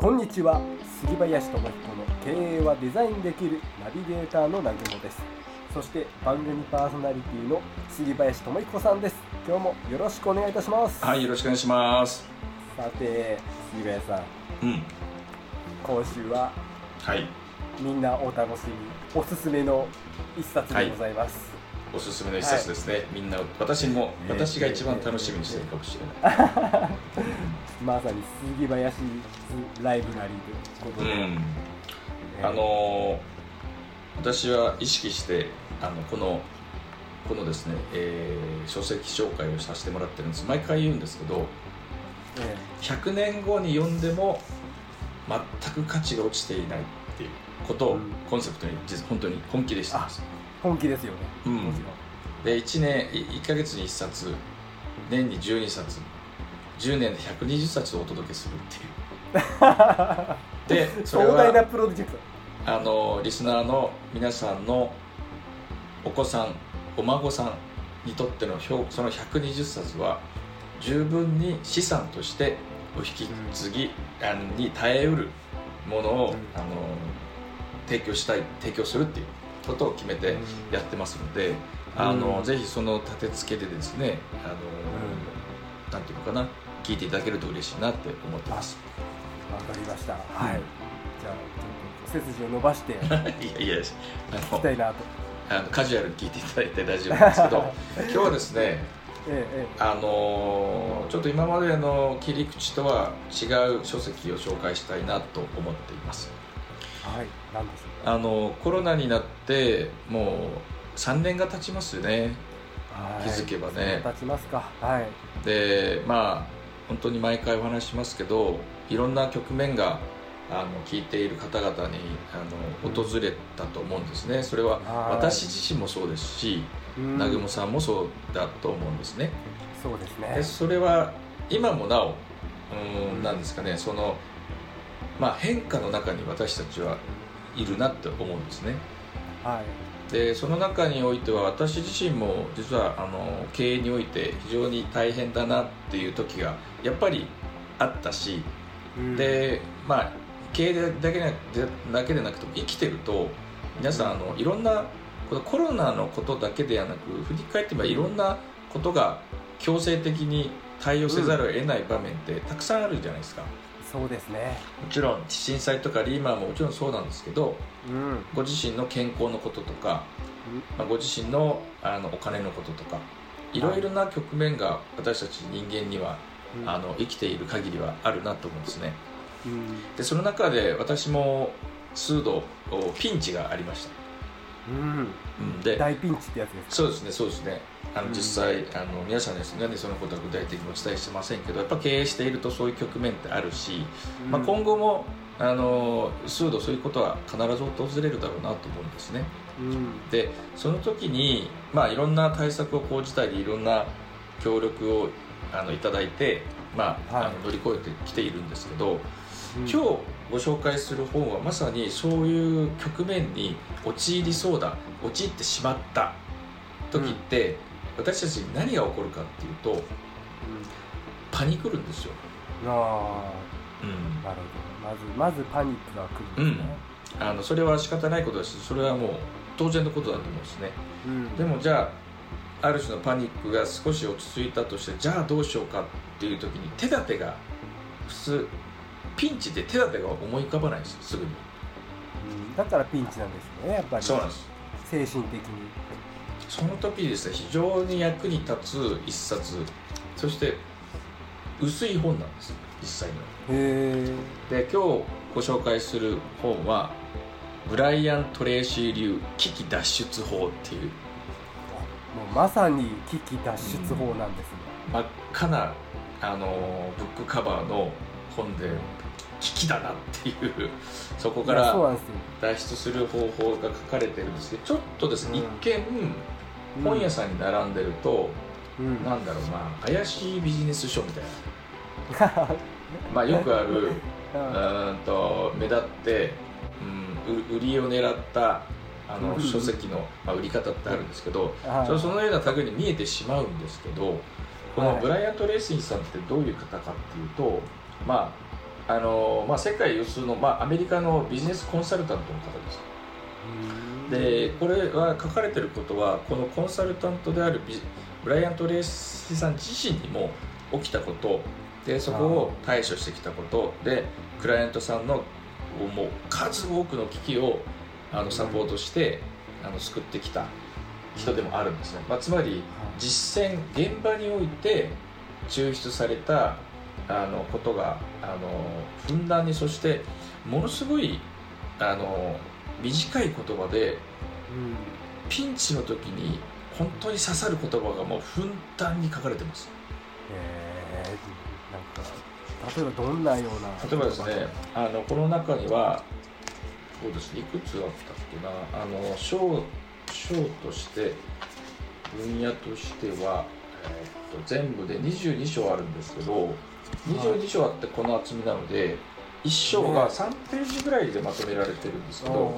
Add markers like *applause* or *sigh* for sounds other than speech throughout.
こんにちは杉林智彦の経営はデザインできるナビゲーターの南雲ですそして番組パーソナリティの杉林智彦さんです今日もよろしくお願いいたしますはい、よろしくお願いします。さて杉林さんうん。今週ははい。みんなお楽しみおすすめの一冊でございます、おすすめの一冊ですね。みんな、私も、えー私が一番楽しみにしてるかもしれない。*laughs* まさに杉林ライブラリーということで、うん。えーあのー私は意識して、あの、この、このですね、えー書籍紹介をさせてもらってるんです。毎回言うんですけど、え100年後に読んでも全く価値が落ちていないっていうことをうん。コンセプトに実本当に本気でしてます。ー本気ですよね、うん。で1年1ヶ月に1冊年に12冊10年で120冊をお届けするっていう。*laughs* でそれ壮大なはプロジェクト。あのリスナーの皆さんのお子さんお孫さんにとっての評その120冊は十分に資産としてお引き継ぎあのに耐えうるものを、うん。あの提供したい提供するっていうことを決めてやってますので、あのうん。ぜひその立て付けでですねあの、なんていうのかな聞いていただけると嬉しいなって思ってます。わかりました。はい、じゃあ背筋を伸ばして。聞 *laughs* いやいやあのきたいなと。あのカジュアルに聞いていただいて大丈夫なんですけど今日はですねえええあのちょっと今までの切り口とは違う書籍を紹介したいなと思っています。えはい。何でしょあのコロナになってもう3年が経ちますよね。気づけばね。立ちますか。はい。でまあ本当に毎回お話ししますけどいろんな局面があの聞いている方々にあの訪れたと思うんですね。それははい。私自身もそうですしうん。南雲さんもそうだと思うんですね。そうですね。でそれは今もなおうんなんですかね。その、まあ、変化の中に私たちはいるなって思うんですね。はいでその中においては私自身も実はあの経営において非常に大変だなっていう時がやっぱりあったし、うん。でまあ経営だけなだけでなくても生きてると皆さんあのいろんなこのコロナのことだけではなく振り返ってみればいろんなことが強制的に対応せざるを得ない場面ってたくさんあるじゃないですか、そうですね。もちろん震災とかリーマンももちろんそうなんですけどうん。ご自身の健康のこととかまあ、ご自身のあのお金のこととかいろいろな局面が私たち人間には、うん。あの生きている限りはあるなと思うんですね。うん。でその中で私も数度おピンチがありました、で大ピンチってやつですか？そうですねそうですね。あうん。の実際、あの皆さんですねそのことは具体的にお伝えしてませんけどやっぱ経営しているとそういう局面ってあるし、まあ、今後もあの数度そういうことは必ず訪れるだろうなと思うんですね。うん。でその時に、まあ、いろんな対策を講じたりいろんな協力をあのいただいて、まあはい。あの乗り越えてきているんですけど、うん。今日ご紹介する本はまさにそういう局面に陥りそうだ陥ってしまった時って、私たちに何が起こるかっていうとうんパニクるんですよ。あうん。あなるほど。まずまずパニックが来るんですね。あのそれは仕方ないことだしそれはもう当然のことだと思うんですね。うん。でもじゃあある種のパニックが少し落ち着いたとしてじゃあどうしようかっていう時に手立てが普通ピンチで手立てが思い浮かばないんですよすぐに。うんだからピンチなんですよねやっぱり。そうなんです。精神的に。その時にですね非常に役に立つ一冊。そして薄い本なんです実際にはへえで今日ご紹介する本はブライアン・トレーシー流危機脱出法っていう。もうまさに危機脱出法なんですね、真っ赤なあのブックカバーの本で危機だなっていう *laughs* そこから脱出する方法が書かれてるんですけどちょっとです。ね、うん。一見本屋さんに並んでると、うん。なんだろうまあ怪しいビジネス書みたいな。*laughs* まあよくある *laughs* うーんと目立って、うん、う売りを狙ったあのうん。書籍の、まあ、売り方ってあるんですけど、はい。そそのような類に見えてしまうんですけどこのはいブライアント・レーシンさんってどういう方かっていうと、まああの、まあ、世界有数の、まあ、アメリカのビジネスコンサルタントの方です。でこれは書かれてることはこのコンサルタントであるビブライアント・レイシーさん自身にも起きたこと。でそこを対処してきたこと。でクライアントさんのもう数多くの危機をあのサポートして、あの救ってきた人でもあるんですね、まあ、つまり実践現場において抽出されたあのことがあのふんだんにそしてものすごいあの短い言葉でうんピンチの時に本当に刺さる言葉がもうふんだんに書かれてます。えー、なんか例えばどんなような例えばですねあのこの中にはそうですねいくつあったっけな？あの章章として分野としては、えーっと全部で22章あるんですけど22章あってこの厚みなので1章が3ページぐらいでまとめられてるんですけど、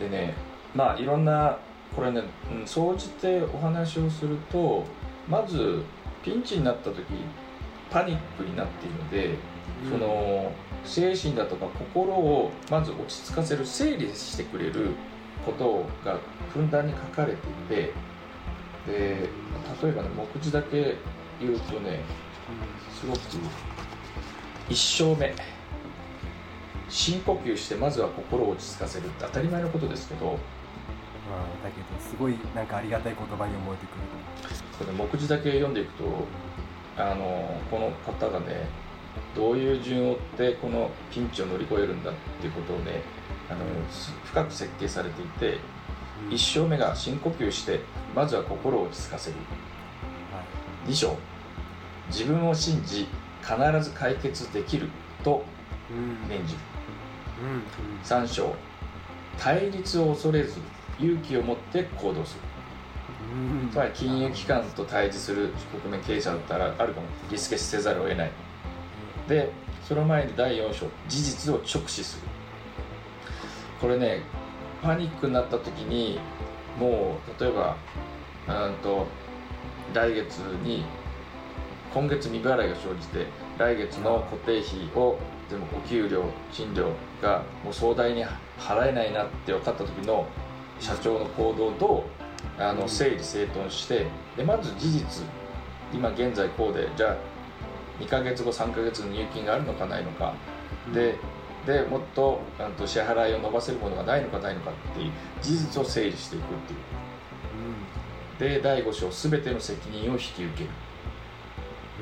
でねまあいろんなこれねうん総じてお話をするとまずピンチになった時パニックになっているので、その精神だとか心をまず落ち着かせる整理してくれることがふんだんに書かれていてで例えばね目次だけ言うとねすごく1章目。深呼吸してまずは心を落ち着かせるって当たり前のことですけど。まあ、だけどすごいなんかありがたい言葉に思えてくるこれ目次だけ読んでいくとあのこの方がねどういう順を追ってこのピンチを乗り越えるんだっていうことをねあのす深く設計されていて1章目が深呼吸してまずは心を落ち着かせる。はい。2章自分を信じ必ず解決できるとうん。念じる。うん。3章対立を恐れず勇気を持って行動する。うん。つまり金融機関と対峙する国民経営者だったらあるかも。リスケせざるを得ない。でその前に第4章事実を直視する。これねパニックになった時にもう例えばうんと来月に今月未払いが生じて来月の固定費をでもお給料賃料がもう壮大に払えないなって分かった時の社長の行動をどうあの整理整頓してでまず事実今現在こうでじゃあ2ヶ月後3ヶ月の入金があるのかないのか。ででもっとあの支払いを伸ばせるものがないのかないのかっていう事実を整理していくっていう。で第5章全ての責任を引き受ける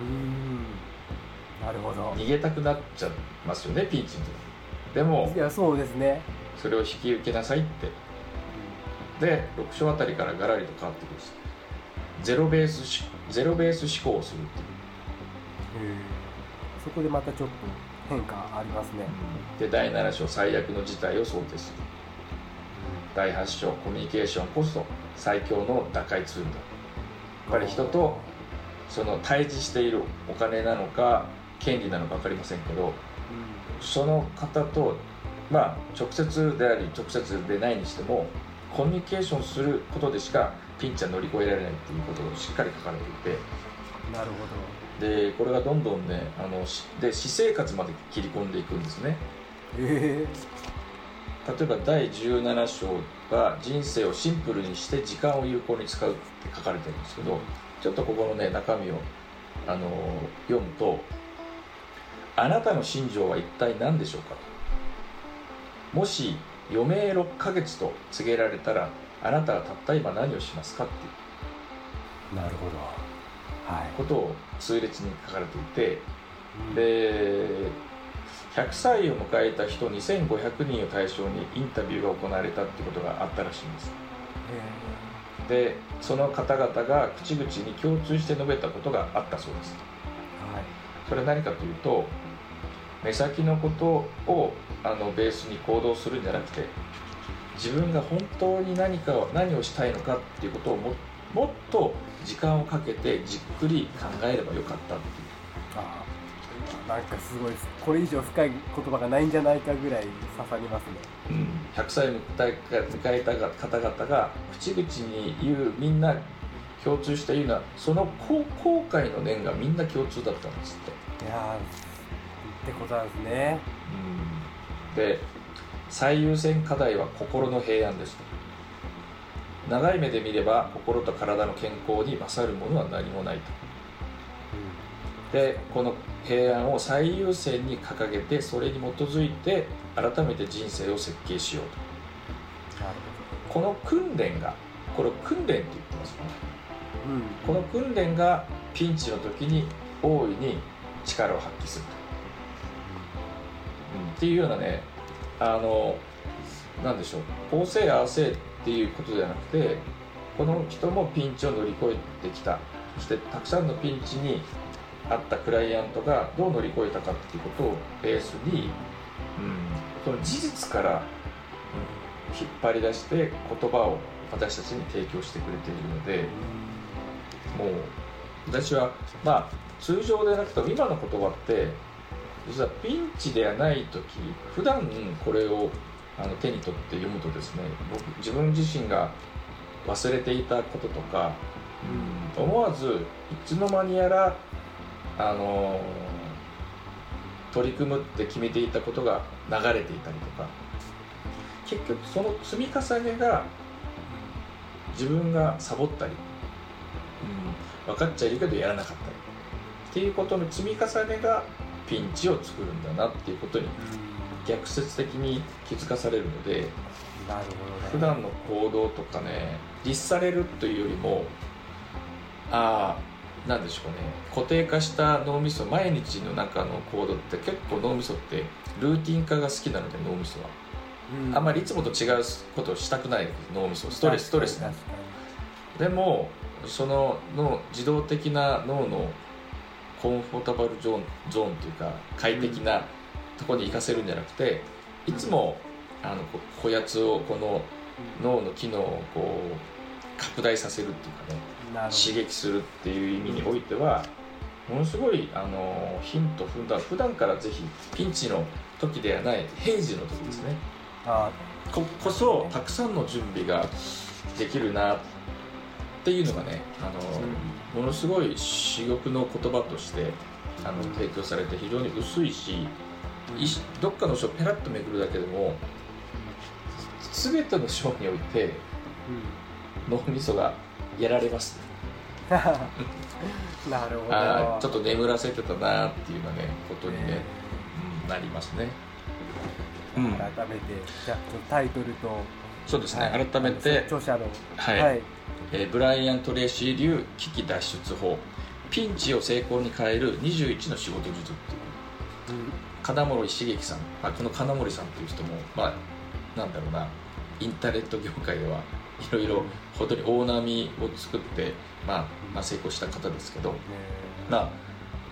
うん。うんなるほど。逃げたくなっちゃいますよねピンチの時。でもいやそうですね。それを引き受けなさいって。で6章あたりからガラリと変わってくるんですゼロベースしゼロベース思考をするっていう。そこでまたちょっと変化ありますね。で第7章最悪の事態を想定する。第8章コミュニケーションこそ最強の打開ツールだ。やっぱり人とその対峙しているお金なのか権利なのか分かりませんけどその方とまあ直接であり直接でないにしてもコミュニケーションすることでしかピンチは乗り越えられないっていうことをしっかり書かれていて。うんなるほでこれがどんどんねあのしで私生活まで切り込んでいくんですね。え例えば第17章が人生をシンプルにして時間を有効に使うって書かれてるんですけどちょっとここのね中身をあの読むと「あなたの信条は一体何でしょうか?」もし余命6ヶ月と告げられたらあなたはたった今何をしますかっていう。なるほど。はい。ことを痛烈に書かれていてうん。で100歳を迎えた人2500人を対象にインタビューが行われたってことがあったらしいんです。へでその方々が口々に共通して述べたことがあったそうです。えはい。それは何かというと目先のことをあのベースに行動するんじゃなくて自分が本当に何かを何をしたいのかっていうことをももっと時間をかけてじっくり考えればよかったっていうなんかすごいです。これ以上深い言葉がないんじゃないかぐらい刺さりますね。うん、100歳を迎えた方々が口々に言うみんな共通して言うのはその後後悔の念がみんな共通だったんですって。いやーてことなんですね。うん。で最優先課題は心の平安ですと長い目で見れば心と体の健康に勝るものは何もないと。でこの平安を最優先に掲げてそれに基づいて改めて人生を設計しようと。この訓練がこれを訓練って言ってますね。ほどうん。この訓練がピンチの時に大いに力を発揮すると、うん。っていうようなねあのなんでしょう。こうせいああせいっていうことではなくてこの人もピンチを乗り越えてきた。そしてたくさんのピンチにあったクライアントがどう乗り越えたかっていうことをベースに、うん、その事実から、引っ張り出して言葉を私たちに提供してくれているのでもう私はまあ通常でなくても今の言葉って実はピンチではない時普段これをあの手に取って読むとですね僕自分自身が忘れていたこととか、うん、思わずいつの間にやらあの取り組むって決めていたことが流れていたりとか結局その積み重ねが自分がサボったり、うん、分かっちゃいるけどやらなかったりっていうことの積み重ねがピンチを作るんだなっていうことに逆説的に気づかされるのでなる普ほどね。段の行動とかね律されるというよりもああなんでしょうね。固定化した脳みそ毎日の中の行動って結構脳みそってルーティン化が好きなので脳みそは。うん。あんまりいつもと違うことをしたくない脳みそストレスストレスなん確でもそのの自動的な脳のコンフォータブルゾーンゾーンというか快適なところに行かせるんじゃなくていつもあのここやつをこの脳の機能をこう拡大させるっていうかね刺激するっていう意味においてはものすごいあのヒント普段普段からぜひピンチの時ではない平時の時ですね。どあ。ここそたくさんの準備ができるなっていうのがねあの、ものすごい珠玉の言葉としてあの提供されて非常に薄いしどっかの章をペラッとめくるだけでも全ての章においてうん脳みそがやられますね。*laughs* なるほど。あーちょっと眠らせてたなっていうようなねことにね、うん、なりますね、うん、改めてじゃタイトルとそうですね、はい。改めて、著者のはい。はい。えーブライアン・トレーシー流危機脱出法。ピンチを成功に変える21の仕事術っていう。金森茂樹さん、まあ、この金森さんっていう人もまあなんだろうなインターネット業界ではいろいろ本当に大波を作って、まあ、まあ成功した方ですけど、ねま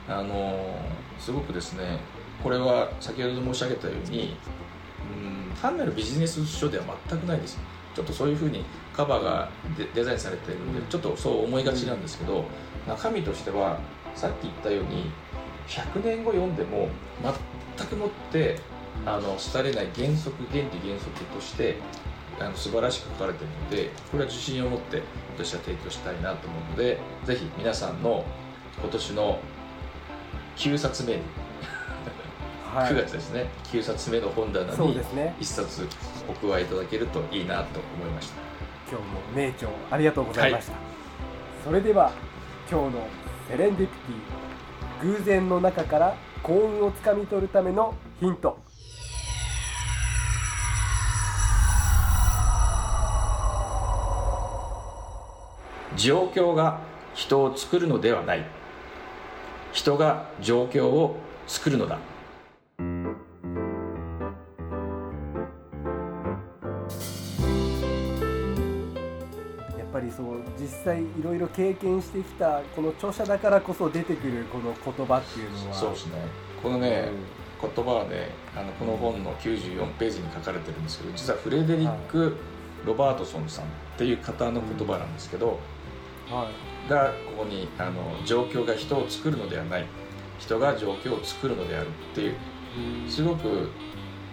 ああのーすごくですねこれは先ほど申し上げたようにうん単なるビジネス書では全くないです。ちょっとそういうふうにカバーがデデザインされてるんでちょっとそう思いがちなんですけど中身としてはさっき言ったように100年後読んでも全くもってあの廃れない原則原理原則としてあの素晴らしく書かれているのでこれは自信を持って私は提供したいなと思うのでぜひ皆さんの今年の9冊目に、はい。9月ですね9冊目の本棚にそうですね。1冊お加えいただけるといいなと思いました。今日も名著ありがとうございました、それでは今日のセレンディピティ偶然の中から幸運をつかみ取るためのヒント状況が人を作るのではない。人が状況を作るのだ。やっぱりそう実際いろいろ経験してきたこの著者だからこそ出てくるこの言葉っていうのは。そうですね。このね、言葉はねあのこの本の94ページに書かれてるんですけど実はフレデリック・ロバートソンさんっていう方の言葉なんですけど、はいがここにあの状況が人を作るのではない。人が状況を作るのであるっていう。すごく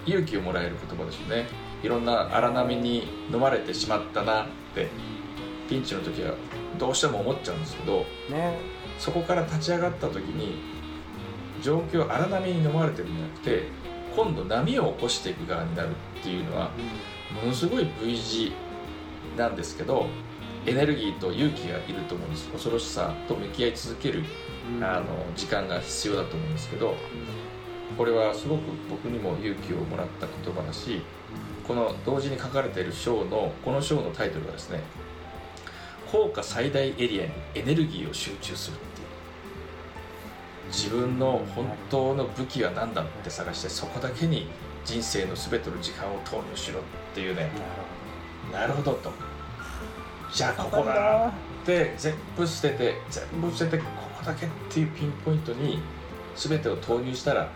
勇気をもらえる言葉ですよね。いろんな荒波に飲まれてしまったなってピンチの時はどうしても思っちゃうんですけどね。そこから立ち上がった時に状況荒波に飲まれてるんじゃなくて今度波を起こしていく側になるっていうのはものすごい V 字なんですけどエネルギーと勇気がいると思うんです。恐ろしさと向き合い続けるうん。あの時間が必要だと思うんですけどこれはすごく僕にも勇気をもらった言葉だしこの同時に書かれている章のこの章のタイトルはですね効果最大エリアにエネルギーを集中するっていう。自分の本当の武器は何だって探してそこだけに人生の全ての時間を投入しろっていうね。なるほどとじゃあここだなって全部捨てて全部捨ててここだけっていうピンポイントに全てを投入したら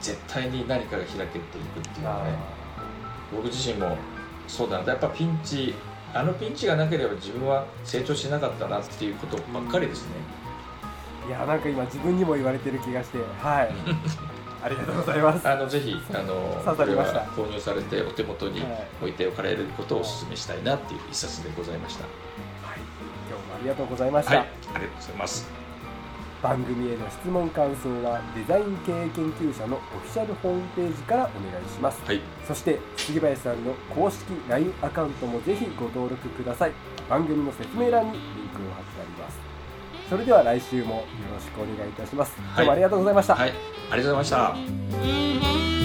絶対に何かが開けていくっていうのはね僕自身もそうだな。やっぱピンチあのピンチがなければ自分は成長しなかったなっていうことばっかりですね、いやなんか今自分にも言われてる気がしてはい *laughs* ありがとうございます。あのぜひあのこれは購入されてお手元にはい置いておかれることをお勧めしたいなっていう一冊でございました。はい。今日もありがとうございました、はい。ありがとうございます。番組への質問感想はデザイン経営研究者のオフィシャルホームページからお願いします。はい。そして杉林さんの公式 LINE アカウントもぜひご登録ください。番組の説明欄にリンクを貼ってありますそれでは来週もよろしくお願いいたします、はい。どうもありがとうございました、はい。ありがとうございました